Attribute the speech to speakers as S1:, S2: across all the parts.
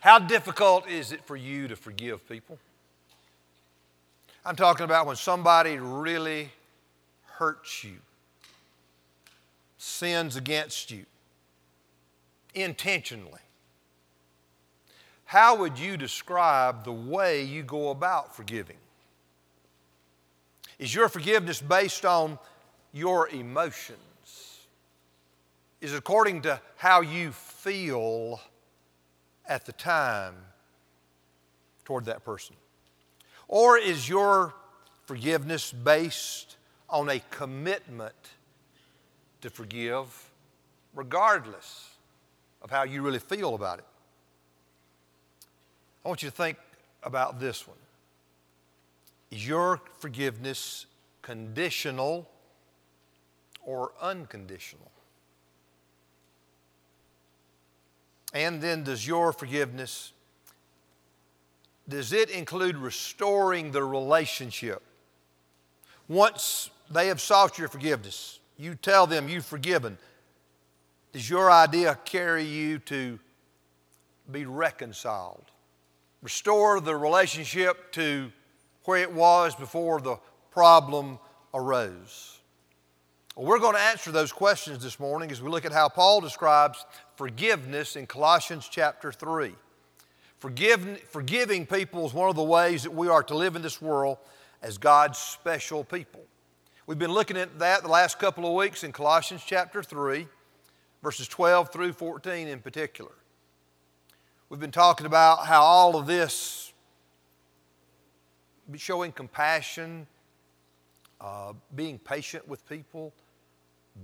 S1: How difficult is it for you to forgive people? I'm talking about when somebody really hurts you, sins against you intentionally. How would you describe the way you go about forgiving? Is your forgiveness based on your emotions? Is it according to how you feel at the time toward that person? Or is your forgiveness based on a commitment to forgive regardless of how you really feel about it? I want you to think about this one. Is your forgiveness conditional or unconditional? And then does your forgiveness does it include restoring the relationship? Once they have sought your forgiveness, you tell them you've forgiven. Does your idea carry you to be reconciled? Restore the relationship to where it was before the problem arose? Well, we're going to answer those questions this morning as we look at how Paul describes forgiveness in Colossians chapter 3. Forgive, forgiving people is one of the ways that we are to live in this world as God's special people. We've been looking at that the last couple of weeks in Colossians chapter 3, verses 12 through 14 in particular. We've been talking about how all of this showing compassion, uh, being patient with people,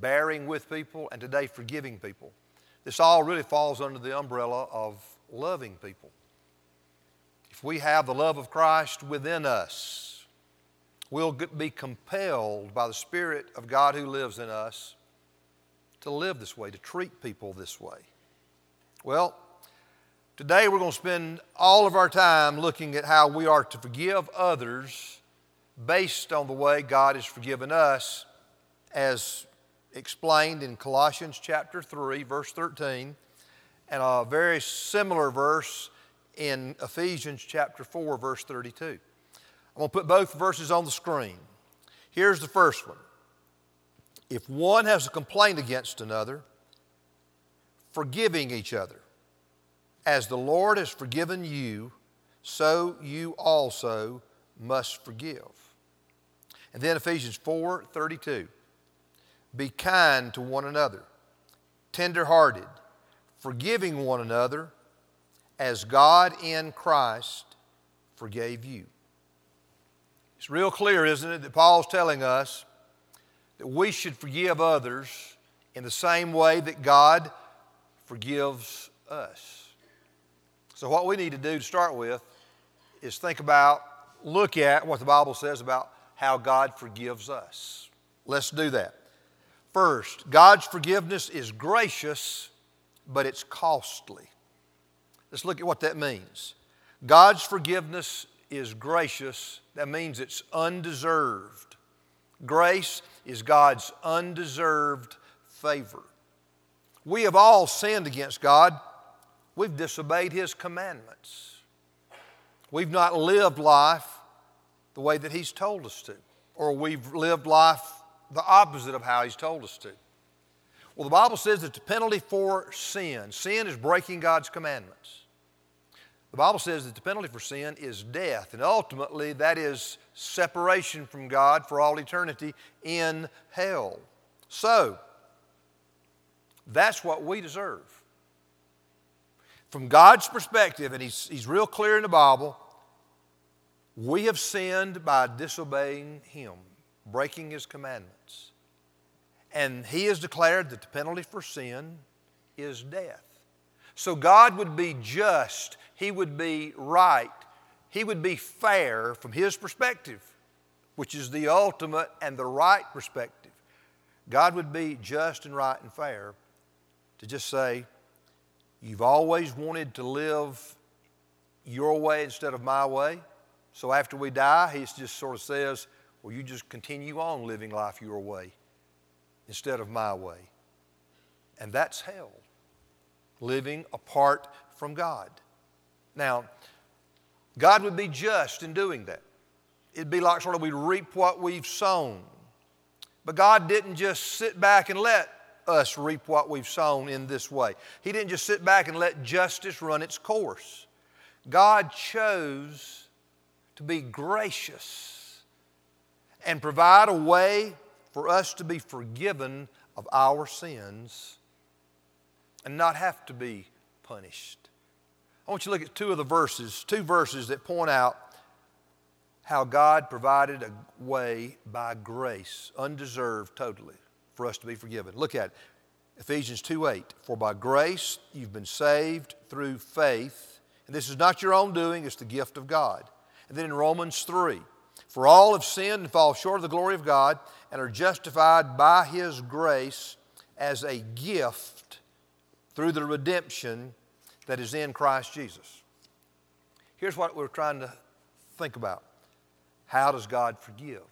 S1: bearing with people, and today forgiving people. This all really falls under the umbrella of loving people. If we have the love of Christ within us, we'll be compelled by the Spirit of God who lives in us to live this way, to treat people this way. Well, Today, we're going to spend all of our time looking at how we are to forgive others based on the way God has forgiven us, as explained in Colossians chapter 3, verse 13, and a very similar verse in Ephesians chapter 4, verse 32. I'm going to put both verses on the screen. Here's the first one If one has a complaint against another, forgiving each other as the Lord has forgiven you, so you also must forgive. And then Ephesians 4 32. Be kind to one another, tenderhearted, forgiving one another, as God in Christ forgave you. It's real clear, isn't it, that Paul's telling us that we should forgive others in the same way that God forgives us. So, what we need to do to start with is think about, look at what the Bible says about how God forgives us. Let's do that. First, God's forgiveness is gracious, but it's costly. Let's look at what that means. God's forgiveness is gracious, that means it's undeserved. Grace is God's undeserved favor. We have all sinned against God We've disobeyed His commandments. We've not lived life the way that He's told us to, or we've lived life the opposite of how He's told us to. Well, the Bible says that the penalty for sin, sin is breaking God's commandments. The Bible says that the penalty for sin is death, and ultimately that is separation from God for all eternity in hell. So, that's what we deserve. From God's perspective, and he's, he's real clear in the Bible, we have sinned by disobeying Him, breaking His commandments. And He has declared that the penalty for sin is death. So God would be just, He would be right, He would be fair from His perspective, which is the ultimate and the right perspective. God would be just and right and fair to just say, You've always wanted to live your way instead of my way. So after we die, he just sort of says, Well, you just continue on living life your way instead of my way. And that's hell, living apart from God. Now, God would be just in doing that. It'd be like sort of we reap what we've sown. But God didn't just sit back and let us reap what we've sown in this way. He didn't just sit back and let justice run its course. God chose to be gracious and provide a way for us to be forgiven of our sins and not have to be punished. I want you to look at two of the verses, two verses that point out how God provided a way by grace, undeserved totally, for us to be forgiven. Look at it. Ephesians 2 8. For by grace you've been saved through faith. And this is not your own doing, it's the gift of God. And then in Romans 3. For all have sinned and fall short of the glory of God and are justified by His grace as a gift through the redemption that is in Christ Jesus. Here's what we're trying to think about How does God forgive?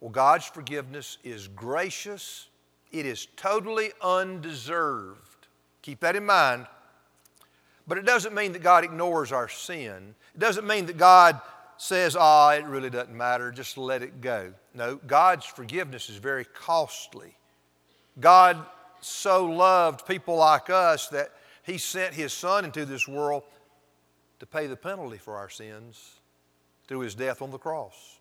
S1: Well, God's forgiveness is gracious, it is totally undeserved. Keep that in mind. But it doesn't mean that God ignores our sin. It doesn't mean that God says, ah, oh, it really doesn't matter, just let it go. No, God's forgiveness is very costly. God so loved people like us that He sent His Son into this world to pay the penalty for our sins through His death on the cross.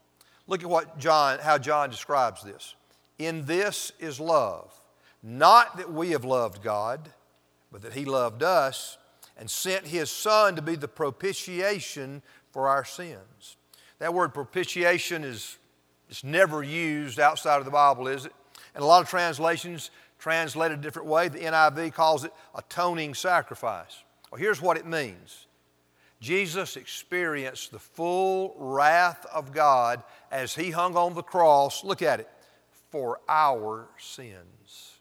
S1: Look at what John, how John describes this. In this is love, not that we have loved God, but that He loved us and sent His Son to be the propitiation for our sins. That word propitiation is it's never used outside of the Bible, is it? And a lot of translations translate it a different way. The NIV calls it atoning sacrifice. Well, here's what it means Jesus experienced the full wrath of God as he hung on the cross. Look at it for our sins.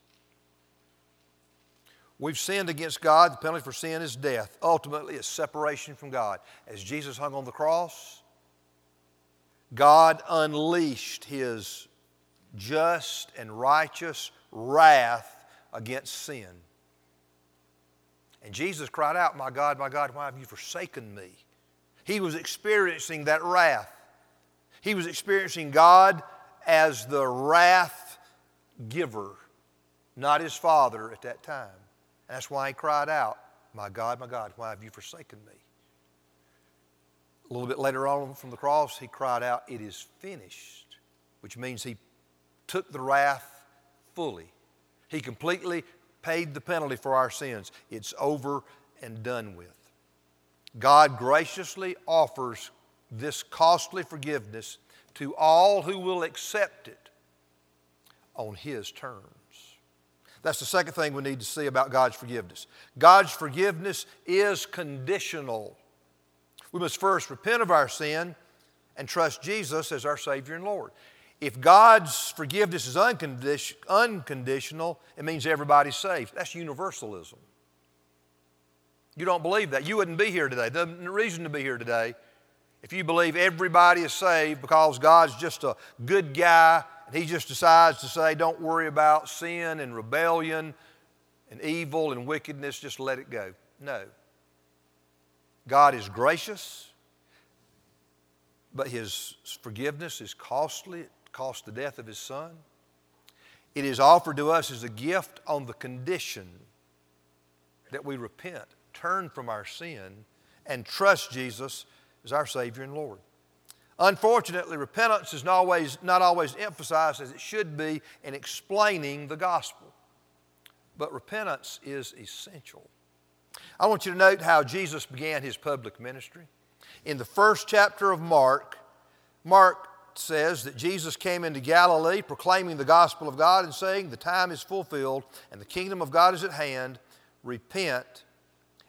S1: We've sinned against God. The penalty for sin is death. Ultimately, it's separation from God. As Jesus hung on the cross, God unleashed his just and righteous wrath against sin. And Jesus cried out, My God, my God, why have you forsaken me? He was experiencing that wrath. He was experiencing God as the wrath giver, not his father at that time. That's why he cried out, My God, my God, why have you forsaken me? A little bit later on from the cross, he cried out, It is finished, which means he took the wrath fully. He completely paid the penalty for our sins. It's over and done with. God graciously offers this costly forgiveness to all who will accept it on His terms. That's the second thing we need to see about God's forgiveness. God's forgiveness is conditional. We must first repent of our sin and trust Jesus as our Savior and Lord. If God's forgiveness is unconditional, it means everybody's saved. That's universalism. You don't believe that. You wouldn't be here today. The reason to be here today, if you believe everybody is saved because God's just a good guy he just decides to say, don't worry about sin and rebellion and evil and wickedness, just let it go. No. God is gracious, but His forgiveness is costly. It cost the death of His Son. It is offered to us as a gift on the condition that we repent, turn from our sin, and trust Jesus as our Savior and Lord. Unfortunately, repentance is not always, not always emphasized as it should be in explaining the gospel. But repentance is essential. I want you to note how Jesus began his public ministry. In the first chapter of Mark, Mark says that Jesus came into Galilee proclaiming the gospel of God and saying, The time is fulfilled and the kingdom of God is at hand. Repent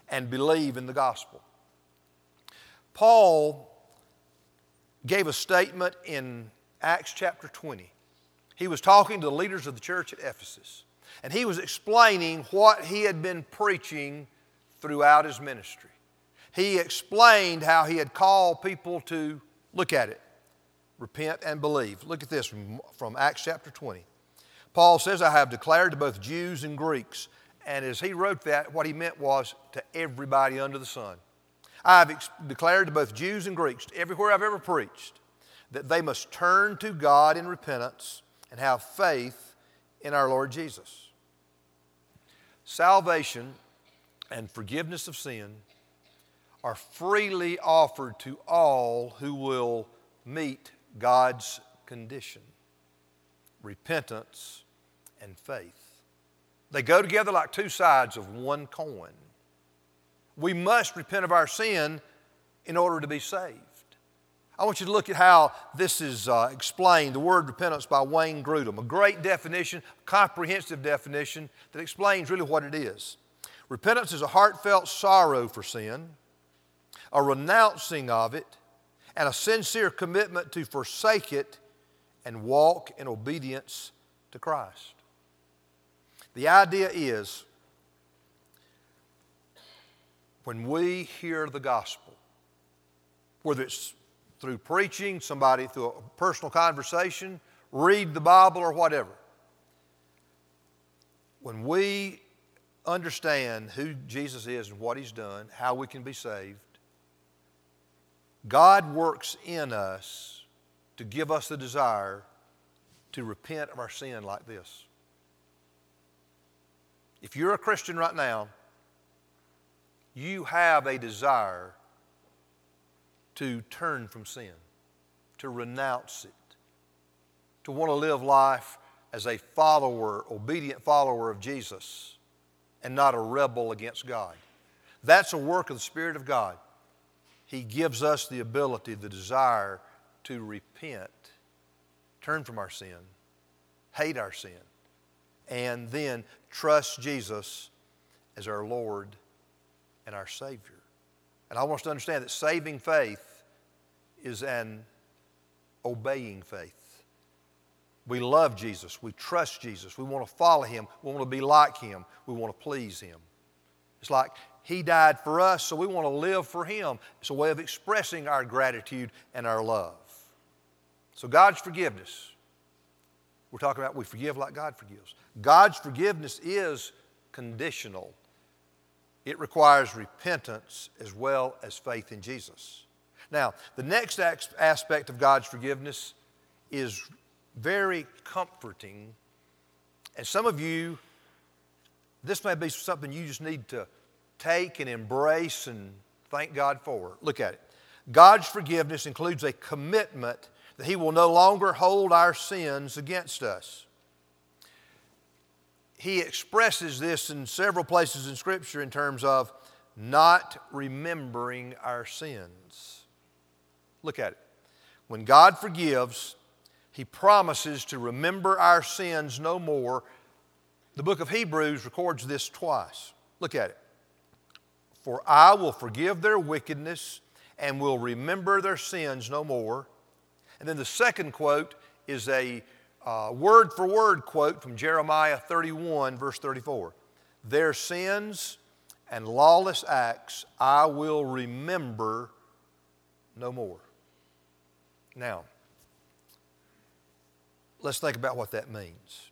S1: and believe in the gospel. Paul gave a statement in Acts chapter 20. He was talking to the leaders of the church at Ephesus, and he was explaining what he had been preaching throughout his ministry. He explained how he had called people to look at it, repent and believe. Look at this from, from Acts chapter 20. Paul says, I have declared to both Jews and Greeks. And as he wrote that, what he meant was to everybody under the sun. I've ex- declared to both Jews and Greeks, everywhere I've ever preached, that they must turn to God in repentance and have faith in our Lord Jesus. Salvation and forgiveness of sin are freely offered to all who will meet God's condition repentance and faith. They go together like two sides of one coin. We must repent of our sin in order to be saved. I want you to look at how this is uh, explained, the word repentance by Wayne Grudem, a great definition, comprehensive definition that explains really what it is. Repentance is a heartfelt sorrow for sin, a renouncing of it, and a sincere commitment to forsake it and walk in obedience to Christ. The idea is when we hear the gospel, whether it's through preaching, somebody through a personal conversation, read the Bible, or whatever, when we understand who Jesus is and what He's done, how we can be saved, God works in us to give us the desire to repent of our sin like this. If you're a Christian right now, you have a desire to turn from sin, to renounce it, to want to live life as a follower, obedient follower of Jesus, and not a rebel against God. That's a work of the Spirit of God. He gives us the ability, the desire to repent, turn from our sin, hate our sin, and then trust Jesus as our Lord and our Savior. And I want us to understand that saving faith is an obeying faith. We love Jesus. We trust Jesus. We want to follow Him. We want to be like Him. We want to please Him. It's like He died for us, so we want to live for Him. It's a way of expressing our gratitude and our love. So, God's forgiveness. We're talking about we forgive like God forgives. God's forgiveness is conditional, it requires repentance as well as faith in Jesus. Now, the next aspect of God's forgiveness is very comforting. And some of you, this may be something you just need to take and embrace and thank God for. Look at it. God's forgiveness includes a commitment that He will no longer hold our sins against us. He expresses this in several places in Scripture in terms of not remembering our sins. Look at it. When God forgives, He promises to remember our sins no more. The book of Hebrews records this twice. Look at it. For I will forgive their wickedness and will remember their sins no more. And then the second quote is a Uh, word for word quote from Jeremiah 31, verse 34. Their sins and lawless acts I will remember no more. Now, let's think about what that means.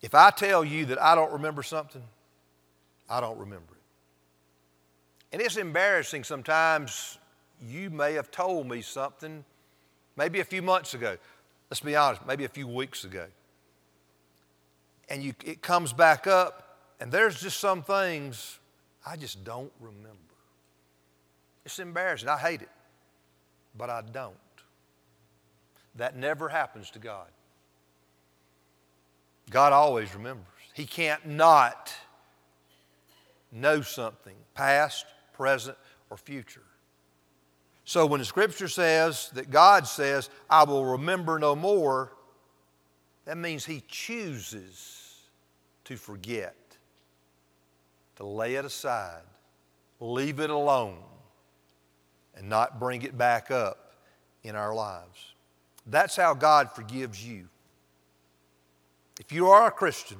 S1: If I tell you that I don't remember something, I don't remember it. And it's embarrassing sometimes. You may have told me something maybe a few months ago. Let's be honest, maybe a few weeks ago. And you, it comes back up, and there's just some things I just don't remember. It's embarrassing. I hate it, but I don't. That never happens to God. God always remembers. He can't not know something, past, present, or future. So when the scripture says that God says, I will remember no more, that means He chooses to forget, to lay it aside, leave it alone, and not bring it back up in our lives. That's how God forgives you. If you are a Christian,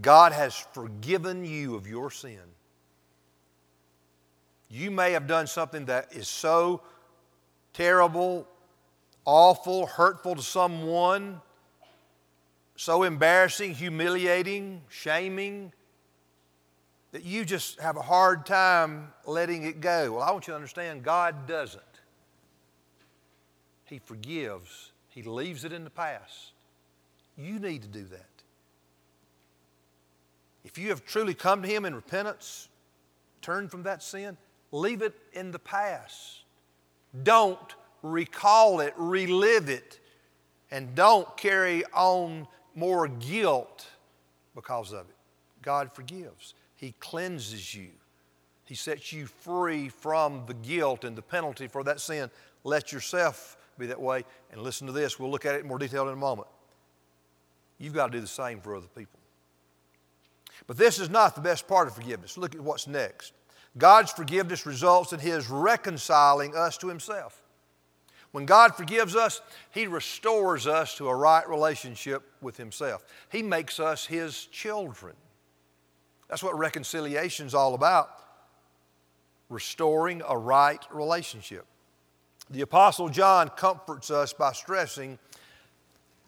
S1: God has forgiven you of your sin. You may have done something that is so terrible, awful, hurtful to someone, so embarrassing, humiliating, shaming. that you just have a hard time letting it go. Well, I want you to understand God doesn't. He forgives, He leaves it in the past. You need to do that. If you have truly come to Him in repentance, turn from that sin, leave it in the past. Don't recall it, relive it, and don't carry on more guilt because of it. God forgives, He cleanses you, He sets you free from the guilt and the penalty for that sin. Let yourself be that way. And listen to this, we'll look at it in more detail in a moment. You've got to do the same for other people. But this is not the best part of forgiveness. Look at what's next. God's forgiveness results in His reconciling us to Himself. When God forgives us, He restores us to a right relationship with Himself. He makes us His children. That's what reconciliation is all about restoring a right relationship. The Apostle John comforts us by stressing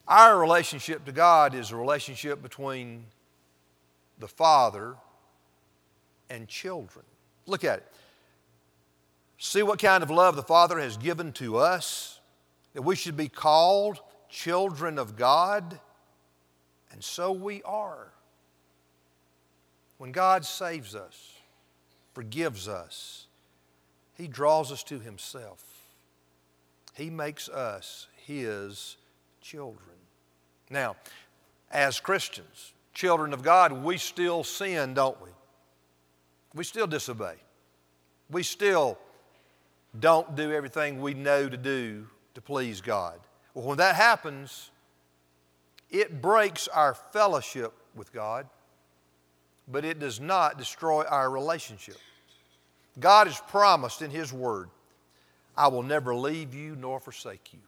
S1: our relationship to God is a relationship between the Father and children. Look at it. See what kind of love the Father has given to us, that we should be called children of God, and so we are. When God saves us, forgives us, He draws us to Himself. He makes us His children. Now, as Christians, children of God, we still sin, don't we? We still disobey. We still don't do everything we know to do to please God. Well, when that happens, it breaks our fellowship with God, but it does not destroy our relationship. God has promised in His Word, I will never leave you nor forsake you.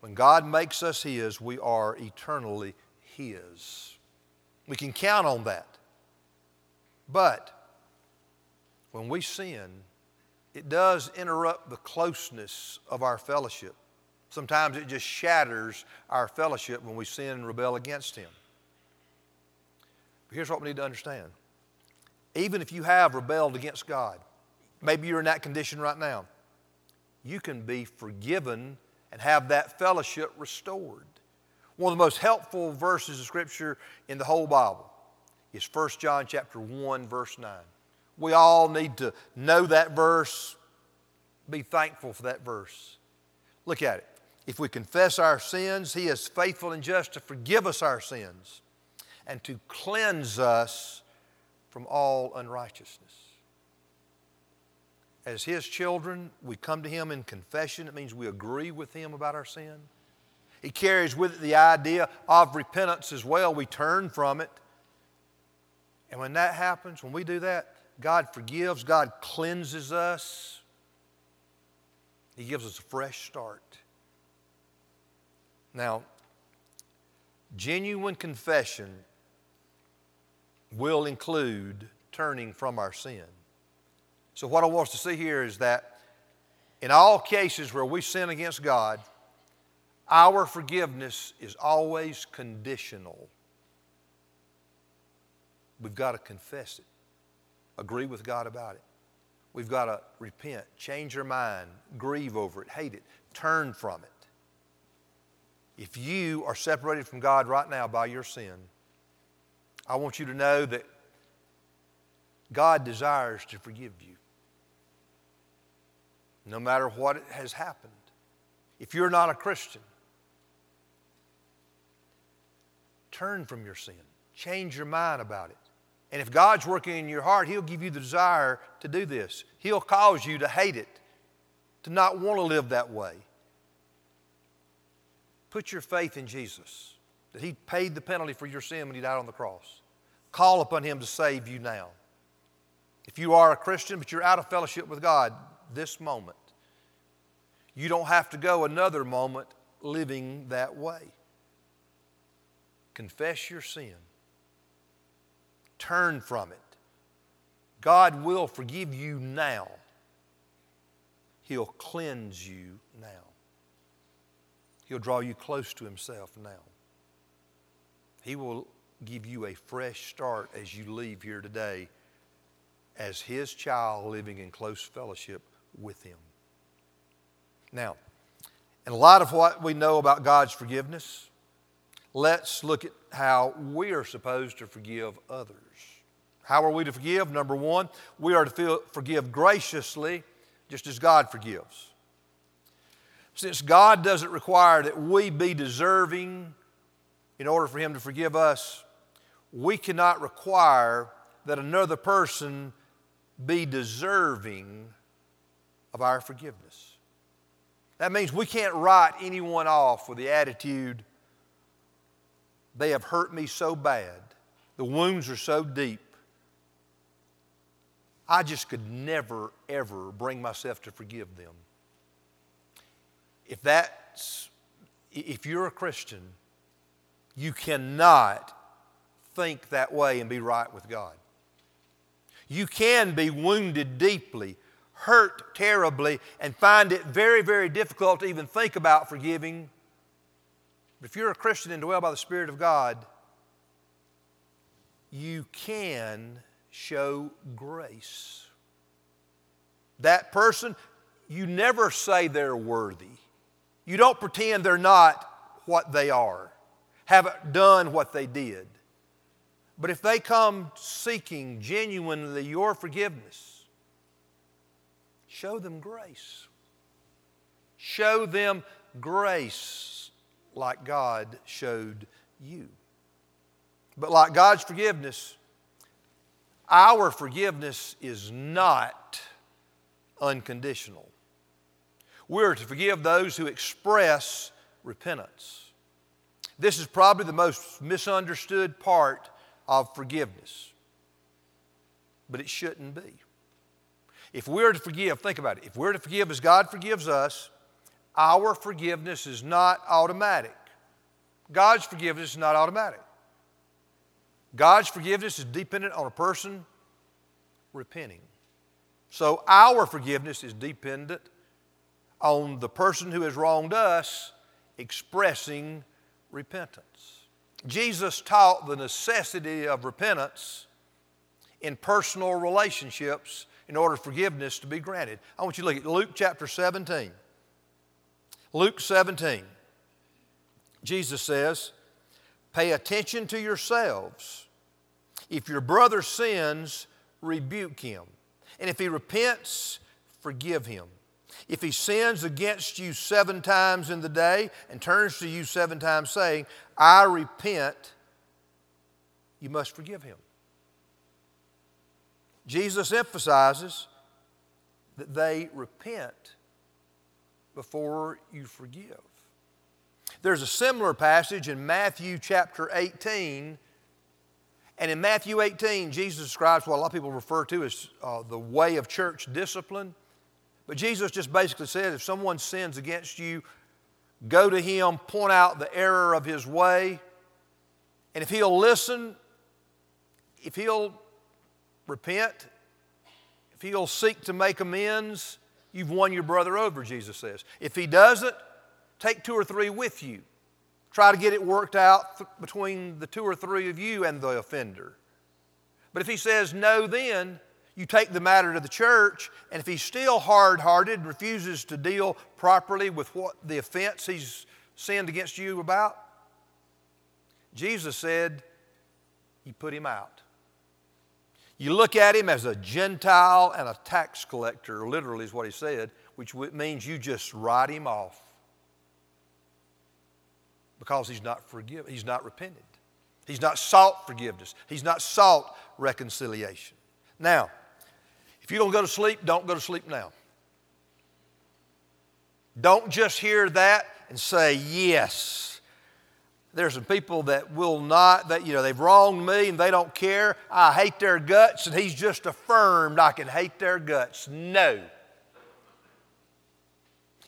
S1: When God makes us His, we are eternally His. We can count on that. But when we sin, it does interrupt the closeness of our fellowship. Sometimes it just shatters our fellowship when we sin and rebel against Him. But here's what we need to understand even if you have rebelled against God, maybe you're in that condition right now, you can be forgiven and have that fellowship restored. One of the most helpful verses of Scripture in the whole Bible is 1 John chapter 1, verse 9. We all need to know that verse, be thankful for that verse. Look at it. If we confess our sins, He is faithful and just to forgive us our sins and to cleanse us from all unrighteousness. As His children, we come to Him in confession. It means we agree with Him about our sin. He carries with it the idea of repentance as well. We turn from it. And when that happens, when we do that, God forgives, God cleanses us. He gives us a fresh start. Now, genuine confession will include turning from our sin. So, what I want us to see here is that in all cases where we sin against God, our forgiveness is always conditional. We've got to confess it, agree with God about it. We've got to repent, change our mind, grieve over it, hate it, turn from it. If you are separated from God right now by your sin, I want you to know that God desires to forgive you. No matter what has happened. If you're not a Christian, turn from your sin, change your mind about it. And if God's working in your heart, He'll give you the desire to do this. He'll cause you to hate it, to not want to live that way. Put your faith in Jesus, that He paid the penalty for your sin when He died on the cross. Call upon Him to save you now. If you are a Christian, but you're out of fellowship with God this moment, you don't have to go another moment living that way. Confess your sin Turn from it. God will forgive you now. He'll cleanse you now. He'll draw you close to Himself now. He will give you a fresh start as you leave here today as His child living in close fellowship with Him. Now, in a lot of what we know about God's forgiveness, let's look at how we are supposed to forgive others. How are we to forgive? Number one, we are to feel, forgive graciously, just as God forgives. Since God doesn't require that we be deserving in order for Him to forgive us, we cannot require that another person be deserving of our forgiveness. That means we can't write anyone off with the attitude, they have hurt me so bad, the wounds are so deep, I just could never, ever bring myself to forgive them. If that's, if you're a Christian, you cannot think that way and be right with God. You can be wounded deeply, hurt terribly, and find it very, very difficult to even think about forgiving. But if you're a Christian and dwell by the Spirit of God, you can show grace. That person, you never say they're worthy. You don't pretend they're not what they are, haven't done what they did. But if they come seeking genuinely your forgiveness, show them grace. Show them grace like God showed you. But like God's forgiveness, our forgiveness is not unconditional. We're to forgive those who express repentance. This is probably the most misunderstood part of forgiveness, but it shouldn't be. If we're to forgive, think about it. If we're to forgive as God forgives us, our forgiveness is not automatic. God's forgiveness is not automatic. God's forgiveness is dependent on a person repenting. So our forgiveness is dependent on the person who has wronged us expressing repentance. Jesus taught the necessity of repentance in personal relationships in order for forgiveness to be granted. I want you to look at Luke chapter 17. Luke 17. Jesus says, Pay attention to yourselves. If your brother sins, rebuke him. And if he repents, forgive him. If he sins against you seven times in the day and turns to you seven times saying, I repent, you must forgive him. Jesus emphasizes that they repent before you forgive. There's a similar passage in Matthew chapter 18. And in Matthew 18, Jesus describes what a lot of people refer to as uh, the way of church discipline. But Jesus just basically said if someone sins against you, go to him, point out the error of his way, and if he'll listen, if he'll repent, if he'll seek to make amends, you've won your brother over, Jesus says. If he doesn't, take two or three with you. Try to get it worked out th- between the two or three of you and the offender. But if he says no, then you take the matter to the church, and if he's still hard hearted and refuses to deal properly with what the offense he's sinned against you about, Jesus said, You put him out. You look at him as a Gentile and a tax collector, literally, is what he said, which means you just write him off because he's not forgiven, he's not repented. He's not sought forgiveness. He's not sought reconciliation. Now, if you don't go to sleep, don't go to sleep now. Don't just hear that and say, yes. There's some people that will not, that, you know, they've wronged me and they don't care. I hate their guts, and he's just affirmed I can hate their guts. No.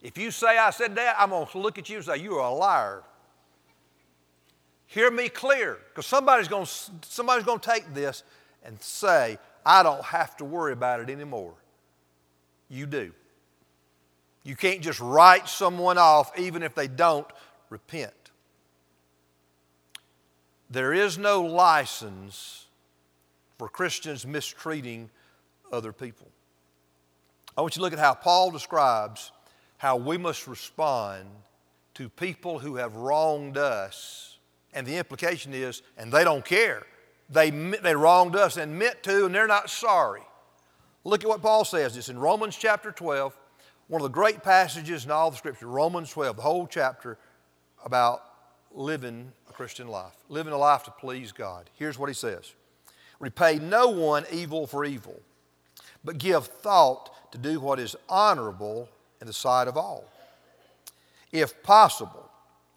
S1: If you say I said that, I'm going to look at you and say, You are a liar. Hear me clear, because somebody's going somebody's going to take this and say, I don't have to worry about it anymore. You do. You can't just write someone off even if they don't repent. There is no license for Christians mistreating other people. I want you to look at how Paul describes how we must respond to people who have wronged us. And the implication is, and they don't care. They, they wronged us and meant to, and they're not sorry. Look at what Paul says. It's in Romans chapter 12, one of the great passages in all the scripture. Romans 12, the whole chapter about living a Christian life, living a life to please God. Here's what he says Repay no one evil for evil, but give thought to do what is honorable in the sight of all. If possible,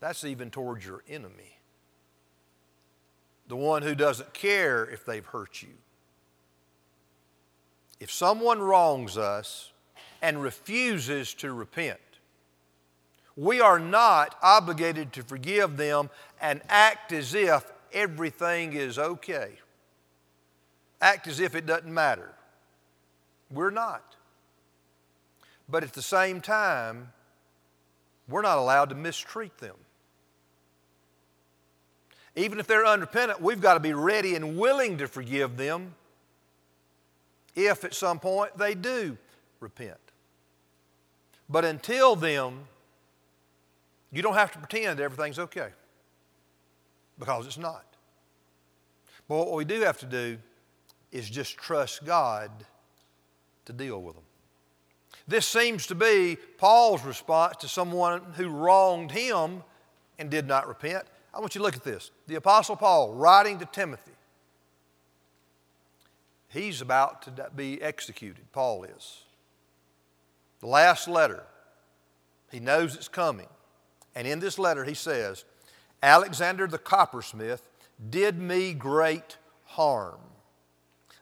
S1: That's even towards your enemy, the one who doesn't care if they've hurt you. If someone wrongs us and refuses to repent, we are not obligated to forgive them and act as if everything is okay. Act as if it doesn't matter. We're not. But at the same time, we're not allowed to mistreat them. Even if they're unrepentant, we've got to be ready and willing to forgive them if at some point they do repent. But until then, you don't have to pretend everything's okay because it's not. But what we do have to do is just trust God to deal with them. This seems to be Paul's response to someone who wronged him and did not repent. I want you to look at this. The Apostle Paul, writing to Timothy, he's about to be executed. Paul is. The last letter, he knows it's coming. And in this letter, he says, Alexander the coppersmith did me great harm.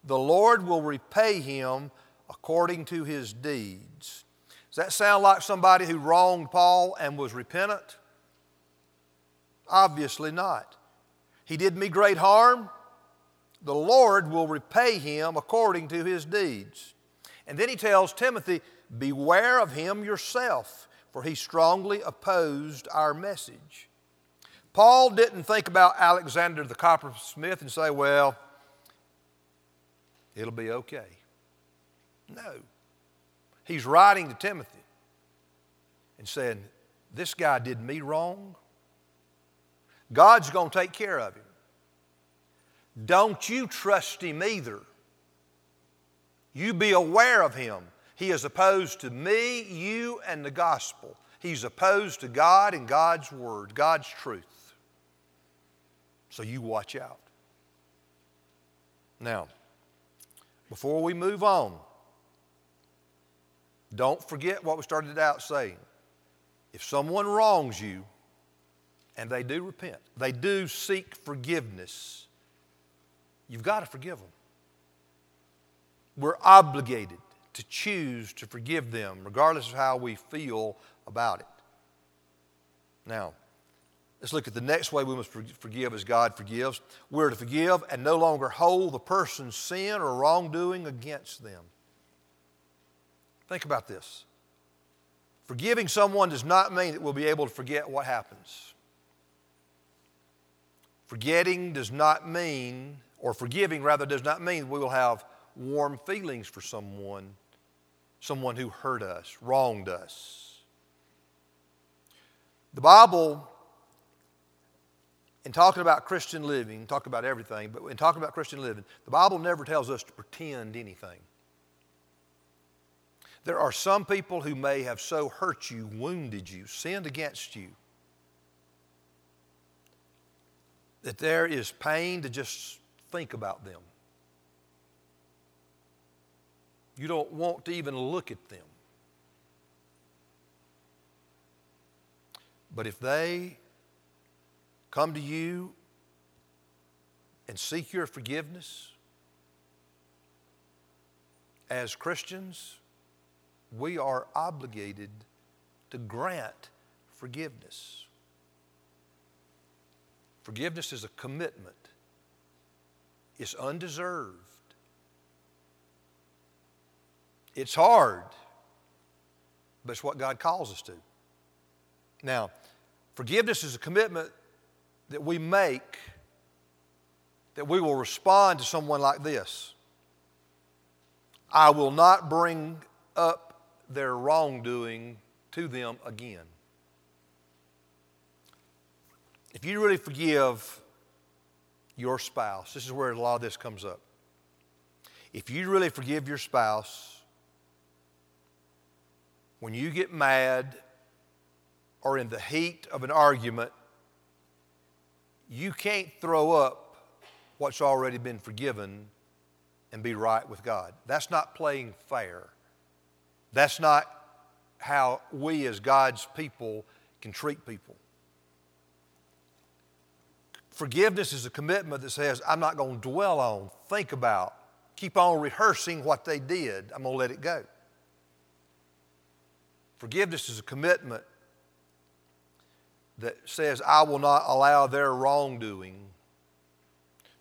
S1: The Lord will repay him according to his deeds. Does that sound like somebody who wronged Paul and was repentant? Obviously not. He did me great harm. The Lord will repay him according to his deeds. And then he tells Timothy, Beware of him yourself, for he strongly opposed our message. Paul didn't think about Alexander the coppersmith and say, Well, it'll be okay. No. He's writing to Timothy and saying, This guy did me wrong. God's going to take care of him. Don't you trust him either. You be aware of him. He is opposed to me, you, and the gospel. He's opposed to God and God's word, God's truth. So you watch out. Now, before we move on, don't forget what we started out saying. If someone wrongs you and they do repent, they do seek forgiveness, you've got to forgive them. We're obligated to choose to forgive them, regardless of how we feel about it. Now, let's look at the next way we must forgive as God forgives. We're to forgive and no longer hold the person's sin or wrongdoing against them. Think about this. Forgiving someone does not mean that we'll be able to forget what happens. Forgetting does not mean, or forgiving rather, does not mean we will have warm feelings for someone, someone who hurt us, wronged us. The Bible, in talking about Christian living, talk about everything, but in talking about Christian living, the Bible never tells us to pretend anything. There are some people who may have so hurt you, wounded you, sinned against you, that there is pain to just think about them. You don't want to even look at them. But if they come to you and seek your forgiveness, as Christians, we are obligated to grant forgiveness. Forgiveness is a commitment, it's undeserved. It's hard, but it's what God calls us to. Now, forgiveness is a commitment that we make that we will respond to someone like this I will not bring up their wrongdoing to them again. If you really forgive your spouse, this is where a lot of this comes up. If you really forgive your spouse, when you get mad or in the heat of an argument, you can't throw up what's already been forgiven and be right with God. That's not playing fair. That's not how we as God's people can treat people. Forgiveness is a commitment that says, I'm not going to dwell on, think about, keep on rehearsing what they did. I'm going to let it go. Forgiveness is a commitment that says, I will not allow their wrongdoing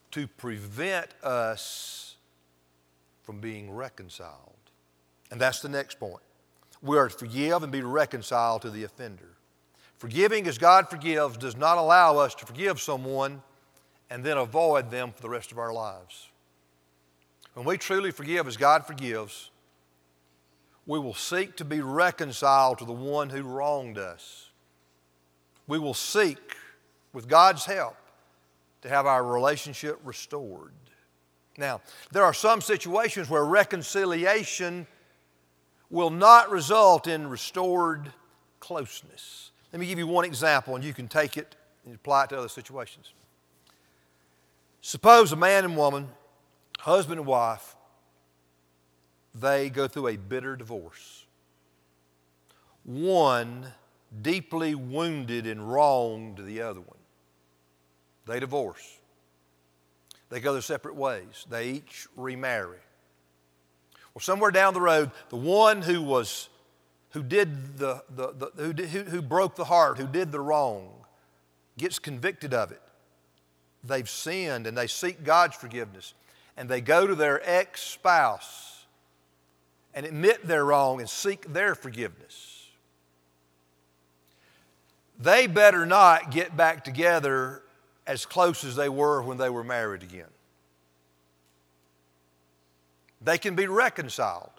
S1: to prevent us from being reconciled. And that's the next point. We are to forgive and be reconciled to the offender. Forgiving as God forgives does not allow us to forgive someone and then avoid them for the rest of our lives. When we truly forgive as God forgives, we will seek to be reconciled to the one who wronged us. We will seek, with God's help, to have our relationship restored. Now, there are some situations where reconciliation will not result in restored closeness. Let me give you one example, and you can take it and apply it to other situations. Suppose a man and woman, husband and wife, they go through a bitter divorce. One deeply wounded and wronged the other one. They divorce. They go their separate ways. They each remarry. Well, somewhere down the road, the one who was who did the, the, the who, did, who, who broke the heart, who did the wrong, gets convicted of it. They've sinned and they seek God's forgiveness. And they go to their ex spouse and admit their wrong and seek their forgiveness. They better not get back together as close as they were when they were married again. They can be reconciled.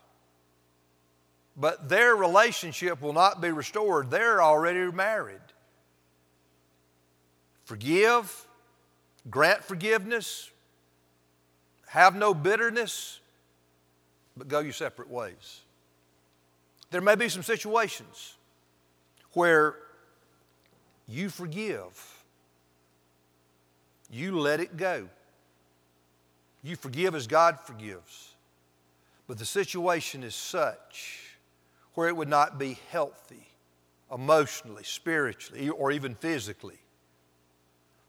S1: But their relationship will not be restored. They're already married. Forgive, grant forgiveness, have no bitterness, but go your separate ways. There may be some situations where you forgive, you let it go, you forgive as God forgives. But the situation is such where it would not be healthy emotionally, spiritually, or even physically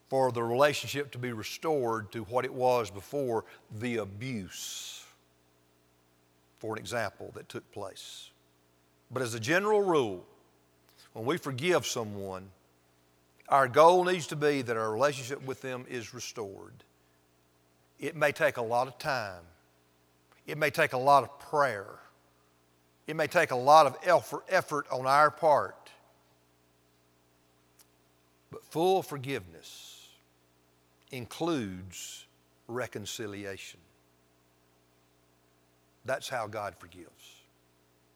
S1: for the relationship to be restored to what it was before the abuse, for an example, that took place. But as a general rule, when we forgive someone, our goal needs to be that our relationship with them is restored. It may take a lot of time. It may take a lot of prayer. It may take a lot of effort on our part. But full forgiveness includes reconciliation. That's how God forgives.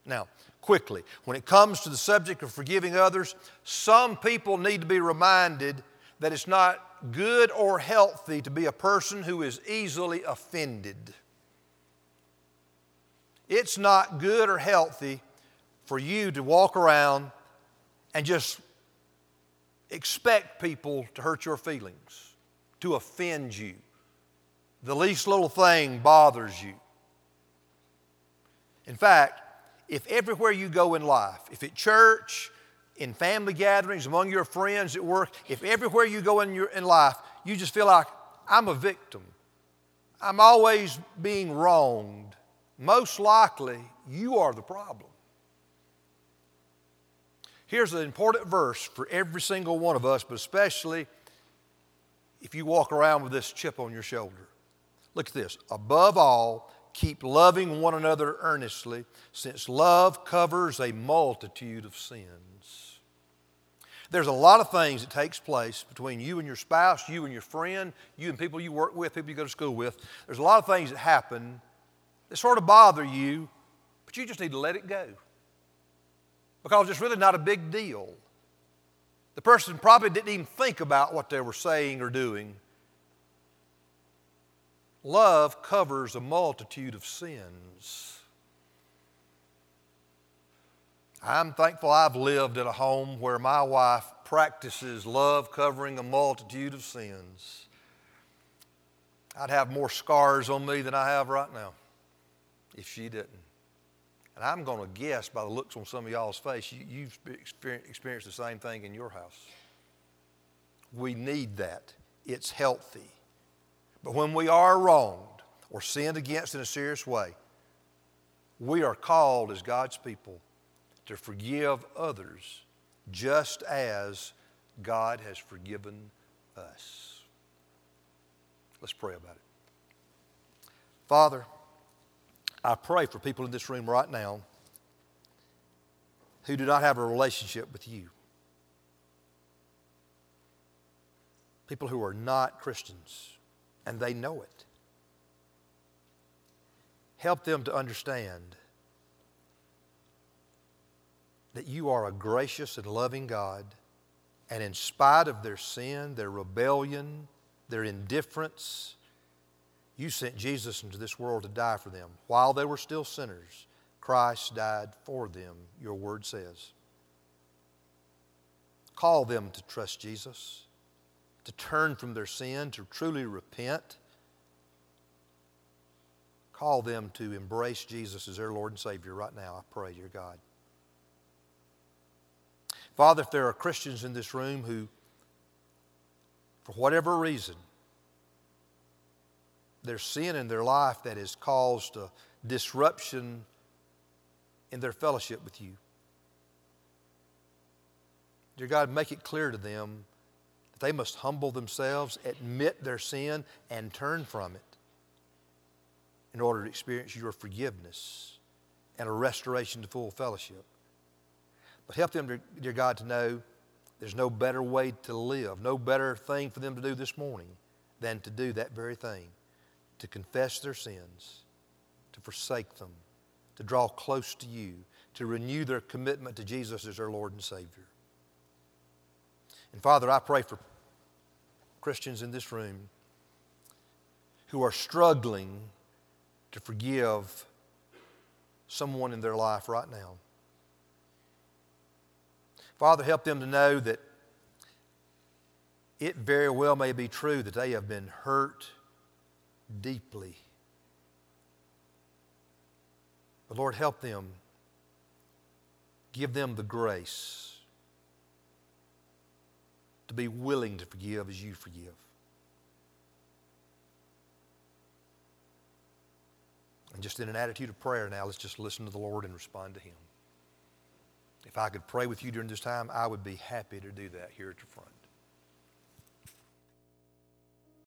S1: Now, quickly, when it comes to the subject of forgiving others, some people need to be reminded that it's not good or healthy to be a person who is easily offended. It's not good or healthy for you to walk around and just expect people to hurt your feelings, to offend you. The least little thing bothers you. In fact, if everywhere you go in life, if at church, in family gatherings, among your friends at work, if everywhere you go in, your, in life, you just feel like I'm a victim. I'm always being wronged. Most likely, you are the problem. Here's an important verse for every single one of us, but especially if you walk around with this chip on your shoulder. Look at this. Above all, keep loving one another earnestly, since love covers a multitude of sins. There's a lot of things that takes place between you and your spouse, you and your friend, you and people you work with, people you go to school with. There's a lot of things that happen that sort of bother you, but you just need to let it go. Because it's really not a big deal. The person probably didn't even think about what they were saying or doing. Love covers a multitude of sins. I'm thankful I've lived in a home where my wife practices love covering a multitude of sins. I'd have more scars on me than I have right now if she didn't. And I'm going to guess by the looks on some of y'all's face, you, have experienced the same thing in your house. We need that. It's healthy. But when we are wronged or sinned against in a serious way, we are called as God's people to forgive others just as God has forgiven us. Let's pray about it. Father, I pray for people in this room right now who do not have a relationship with you. People who are not Christians and they know it. Help them to understand that you are a gracious and loving God, and in spite of their sin, their rebellion, their indifference, you sent Jesus into this world to die for them. While they were still sinners, Christ died for them, your word says. Call them to trust Jesus, to turn from their sin, to truly repent. Call them to embrace Jesus as their Lord and Savior right now, I pray, dear God. Father, if there are Christians in this room who, for whatever reason, there's sin in their life that has caused a disruption in their fellowship with you. Dear God, make it clear to them that they must humble themselves, admit their sin, and turn from it in order to experience your forgiveness and a restoration to full fellowship. But help them, dear God, to know there's no better way to live, no better thing for them to do this morning than to do that very thing to confess their sins, to forsake them, to draw close to you, to renew their commitment to Jesus as their Lord and Savior. And Father, I pray for Christians in this room who are struggling to forgive someone in their life right now. Father, help them to know that it very well may be true that they have been hurt deeply. But Lord, help them. Give them the grace to be willing to forgive as you forgive. And just in an attitude of prayer now, let's just listen to the Lord and respond to Him. If I could pray with you during this time, I would be happy to do that here at the front.